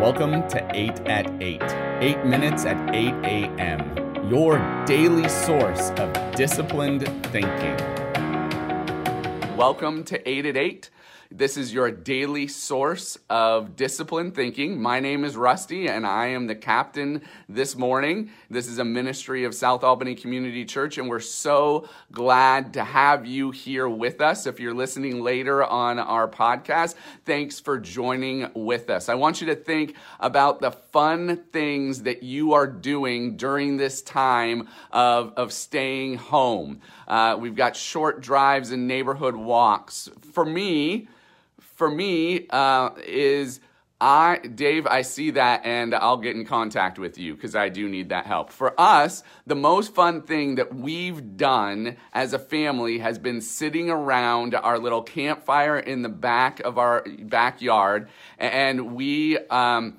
Welcome to 8 at 8, 8 minutes at 8 a.m., your daily source of disciplined thinking. Welcome to 8 at 8. This is your daily source of disciplined thinking. My name is Rusty, and I am the captain this morning. This is a ministry of South Albany Community Church, and we're so glad to have you here with us. If you're listening later on our podcast, thanks for joining with us. I want you to think about the fun things that you are doing during this time of, of staying home. Uh, we've got short drives and neighborhood walks. For me, for me uh, is I, Dave, I see that and I'll get in contact with you because I do need that help. For us, the most fun thing that we've done as a family has been sitting around our little campfire in the back of our backyard and we, um,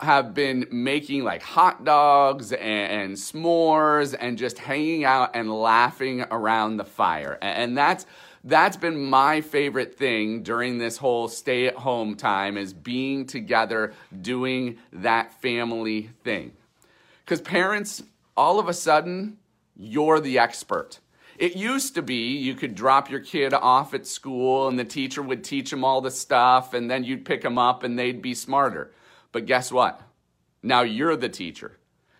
have been making like hot dogs and, and, s'mores and just hanging out and laughing around the fire. And that's that's been my favorite thing during this whole stay at home time is being together doing that family thing. Cuz parents all of a sudden you're the expert. It used to be you could drop your kid off at school and the teacher would teach them all the stuff and then you'd pick them up and they'd be smarter. But guess what? Now you're the teacher.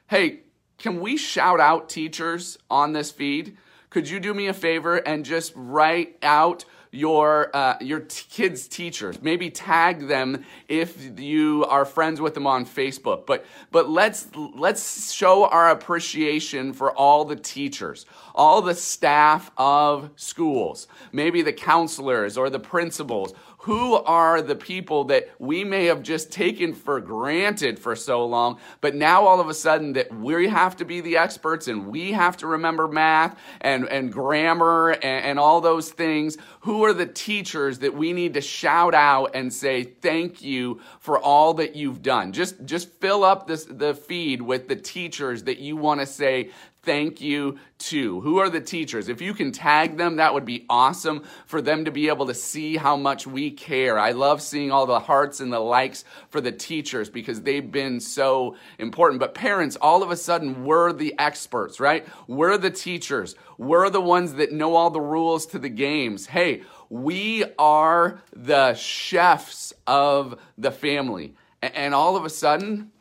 Hey, can we shout out teachers on this feed? Could you do me a favor and just write out your uh, your t- kids' teachers? Maybe tag them if you are friends with them on Facebook. But but let's let's show our appreciation for all the teachers, all the staff of schools, maybe the counselors or the principals who are the people that we may have just taken for granted for so long, but now all of a sudden that we have to be the experts and we have to remember math and, and grammar and, and all those things? Who are the teachers that we need to shout out and say thank you for all that you've done? Just, just fill up this, the feed with the teachers that you want to say thank you to? Who are the teachers? If you can tag them, that would be awesome for them to be able to see how much we care. I love seeing all the hearts and the likes for the teachers because they've been so important. But parents, all of a sudden, we're the experts, right? We're the teachers. We're the ones that know all the rules to the games. Hey, we are the chefs of the family. And all of a sudden,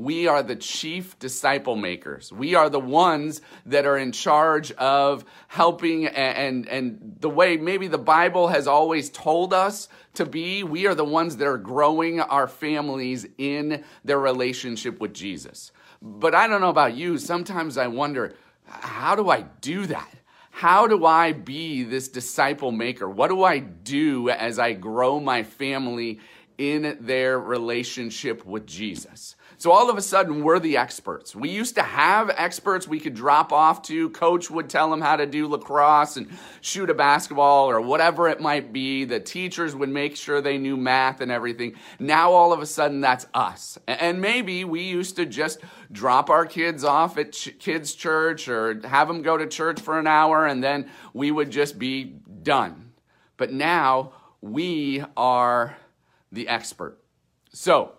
we are the chief disciple makers. We are the ones that are in charge of helping and, and, and, the way maybe the Bible has always told us to be. We are the ones that are growing our families in their relationship with Jesus. But I don't know about you. Sometimes I wonder, how do I do that? How do I be this disciple maker? What do I do as I grow my family in their relationship with Jesus? So all of a sudden, we're the experts. We used to have experts we could drop off to. Coach would tell them how to do lacrosse and shoot a basketball or whatever it might be. The teachers would make sure they knew math and everything. Now, all of a sudden, that's us. And maybe we used to just drop our kids off at ch- kids' church or have them go to church for an hour and then we would just be done. But now, we are the expert. So,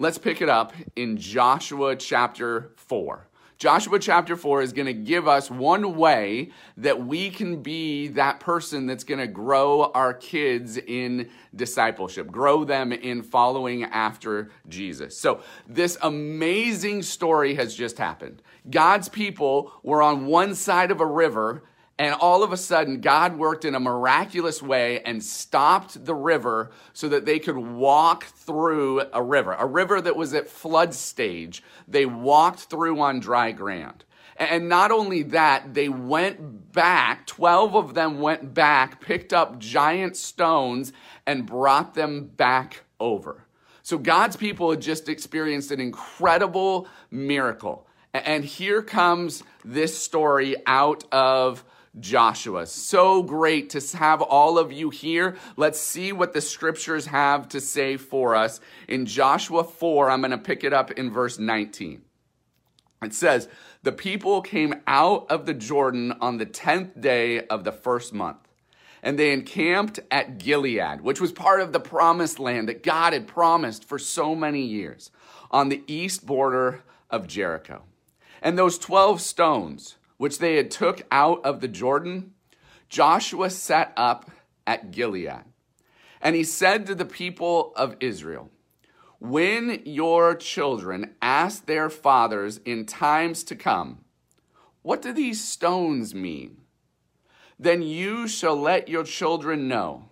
Let's pick it up in Joshua chapter 4. Joshua chapter 4 is going to give us one way that we can be that person that's going to grow our kids in discipleship, grow them in following after Jesus. So, this amazing story has just happened. God's people were on one side of a river and all of a sudden, God worked in a miraculous way and stopped the river so that they could walk through a river, a river that was at flood stage. They walked through on dry ground. And not only that, they went back, 12 of them went back, picked up giant stones, and brought them back over. So God's people had just experienced an incredible miracle. And here comes this story out of Joshua. So great to have all of you here. Let's see what the scriptures have to say for us. In Joshua 4, I'm going to pick it up in verse 19. It says, The people came out of the Jordan on the 10th day of the first month. and they encamped at Gilgal, which was part of the promised land that God had promised for so many years on the east border of Jericho. And those 12 stones, which they had took out of the Jordan, Joshua set up at Gilgal. And he said to the people of Israel, When your children ask their fathers in times to come, What do these stones mean? Then you shall let your children know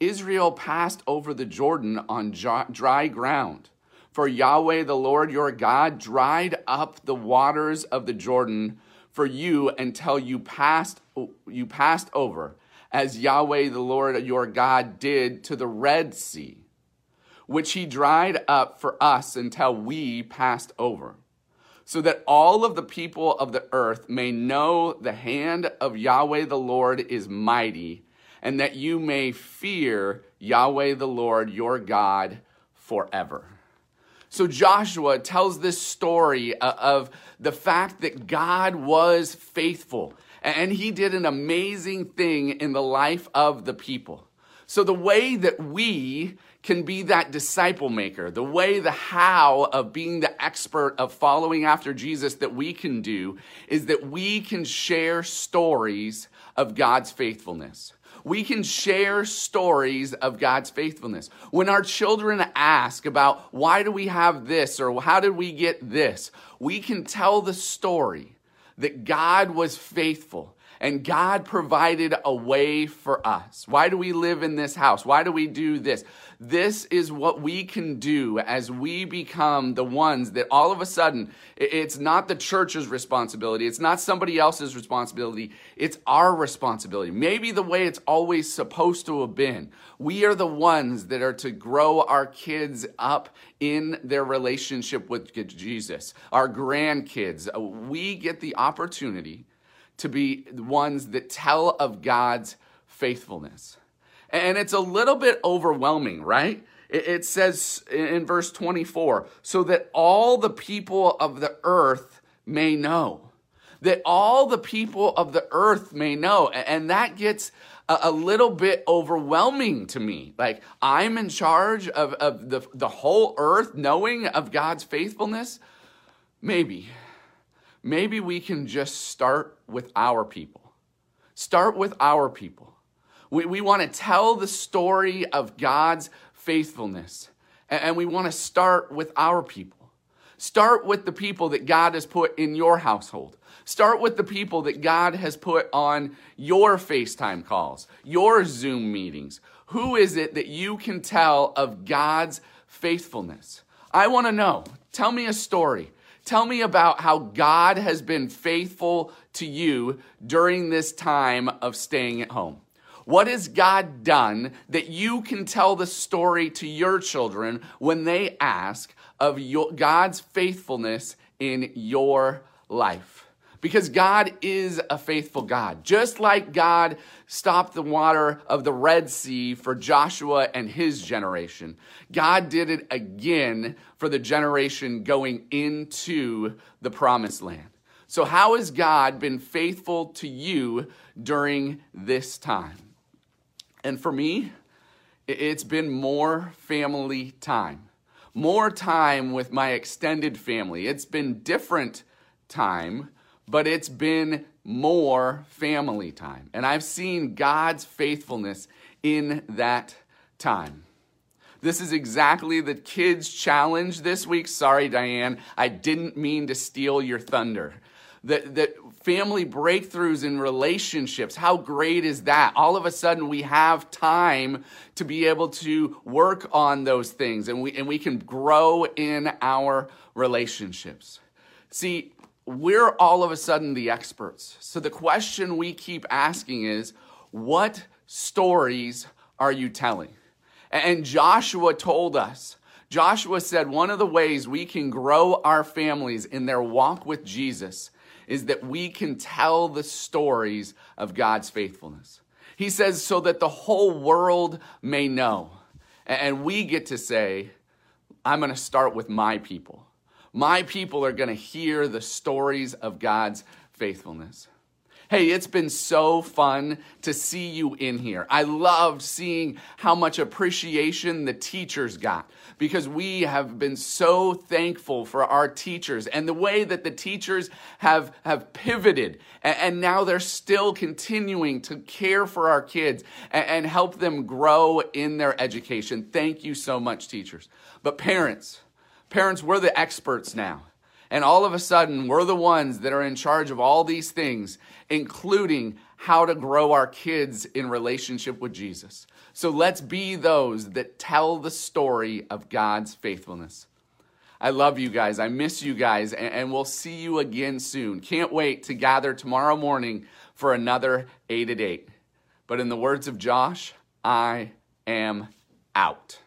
Israel passed over the Jordan on dry ground. For Yahweh the Lord your God dried up the waters of the Jordan for you until you passed you passed over, as Yahweh the Lord your God did to the Red Sea, which he dried up for us until we passed over so that all of the people of the earth may know the hand of Yahweh the Lord is mighty, and that you may fear Yahweh the Lord your God forever. So Joshua tells this story uh, of the fact that God was faithful and he did an amazing thing in the life of the people. So the way that we can be that disciple maker, the way, the how of being the expert of following after Jesus that we can do is that we can share stories of God's faithfulness. We can share stories of God's faithfulness. When our children ask about why do we have this or how did we get this, we can tell the story that God was faithful and God provided a way for us. Why do we live in this house? Why do we do this? This is what we can do as we become the ones that all of a sudden, it's not the church's responsibility. It's not somebody else's responsibility. It's our responsibility. Maybe the way it's always supposed to have been. We are the ones that are to grow our kids up in their relationship with Jesus, our grandkids. We get the opportunity to be ones that tell of God's faithfulness. And it's a little bit overwhelming, right? It says in verse 24, so that all the people of the earth may know. That all the people of the earth may know. And that gets a, little bit overwhelming to me. Like, I'm in charge of, of the, the whole earth knowing of God's faithfulness? Maybe maybe we can just start with our people. Start with our people. We, we want to tell the story of God's faithfulness, and, and we want to start with our people. Start with the people that God has put in your household. Start with the people that God has put on your FaceTime calls, your Zoom meetings. Who is it that you can tell of God's faithfulness? I want to know. Tell me a story. Tell me about how God has been faithful to you during this time of staying at home. What has God done that you can tell the story to your children when they ask of your, God's faithfulness in your life? Because God is a faithful God. Just like God stopped the water of the Red Sea for Joshua and his generation, God did it again for the generation going into the promised land. So, how has God been faithful to you during this time? And for me, it's been more family time, more time with my extended family. It's been different time but it's been more family time. And I've seen God's faithfulness in that time. This is exactly the kids' challenge this week. Sorry, Diane, I didn't mean to steal your thunder. That, that family breakthroughs in relationships, how great is that? All of a sudden, we have time to be able to work on those things and we, and we can grow in our relationships. See, we're all of a sudden the experts. So the question we keep asking is, what stories are you telling? And Joshua told us, Joshua said one of the ways we can grow our families in their walk with Jesus is that we can tell the stories of God's faithfulness. He says, so that the whole world may know. And we get to say, I'm going to start with my people. My people are going to hear the stories of God's faithfulness. Hey, it's been so fun to see you in here. I loved seeing how much appreciation the teachers got because we have been so thankful for our teachers and the way that the teachers have, have pivoted and, and now they're still continuing to care for our kids and, and help them grow in their education. Thank you so much, teachers. But parents, parents, we're the experts now. And all of a sudden, we're the ones that are in charge of all these things, including how to grow our kids in relationship with Jesus. So let's be those that tell the story of God's faithfulness. I love you guys. I miss you guys, and, we'll see you again soon. Can't wait to gather tomorrow morning for another 8 at 8. But in the words of Josh, I am out.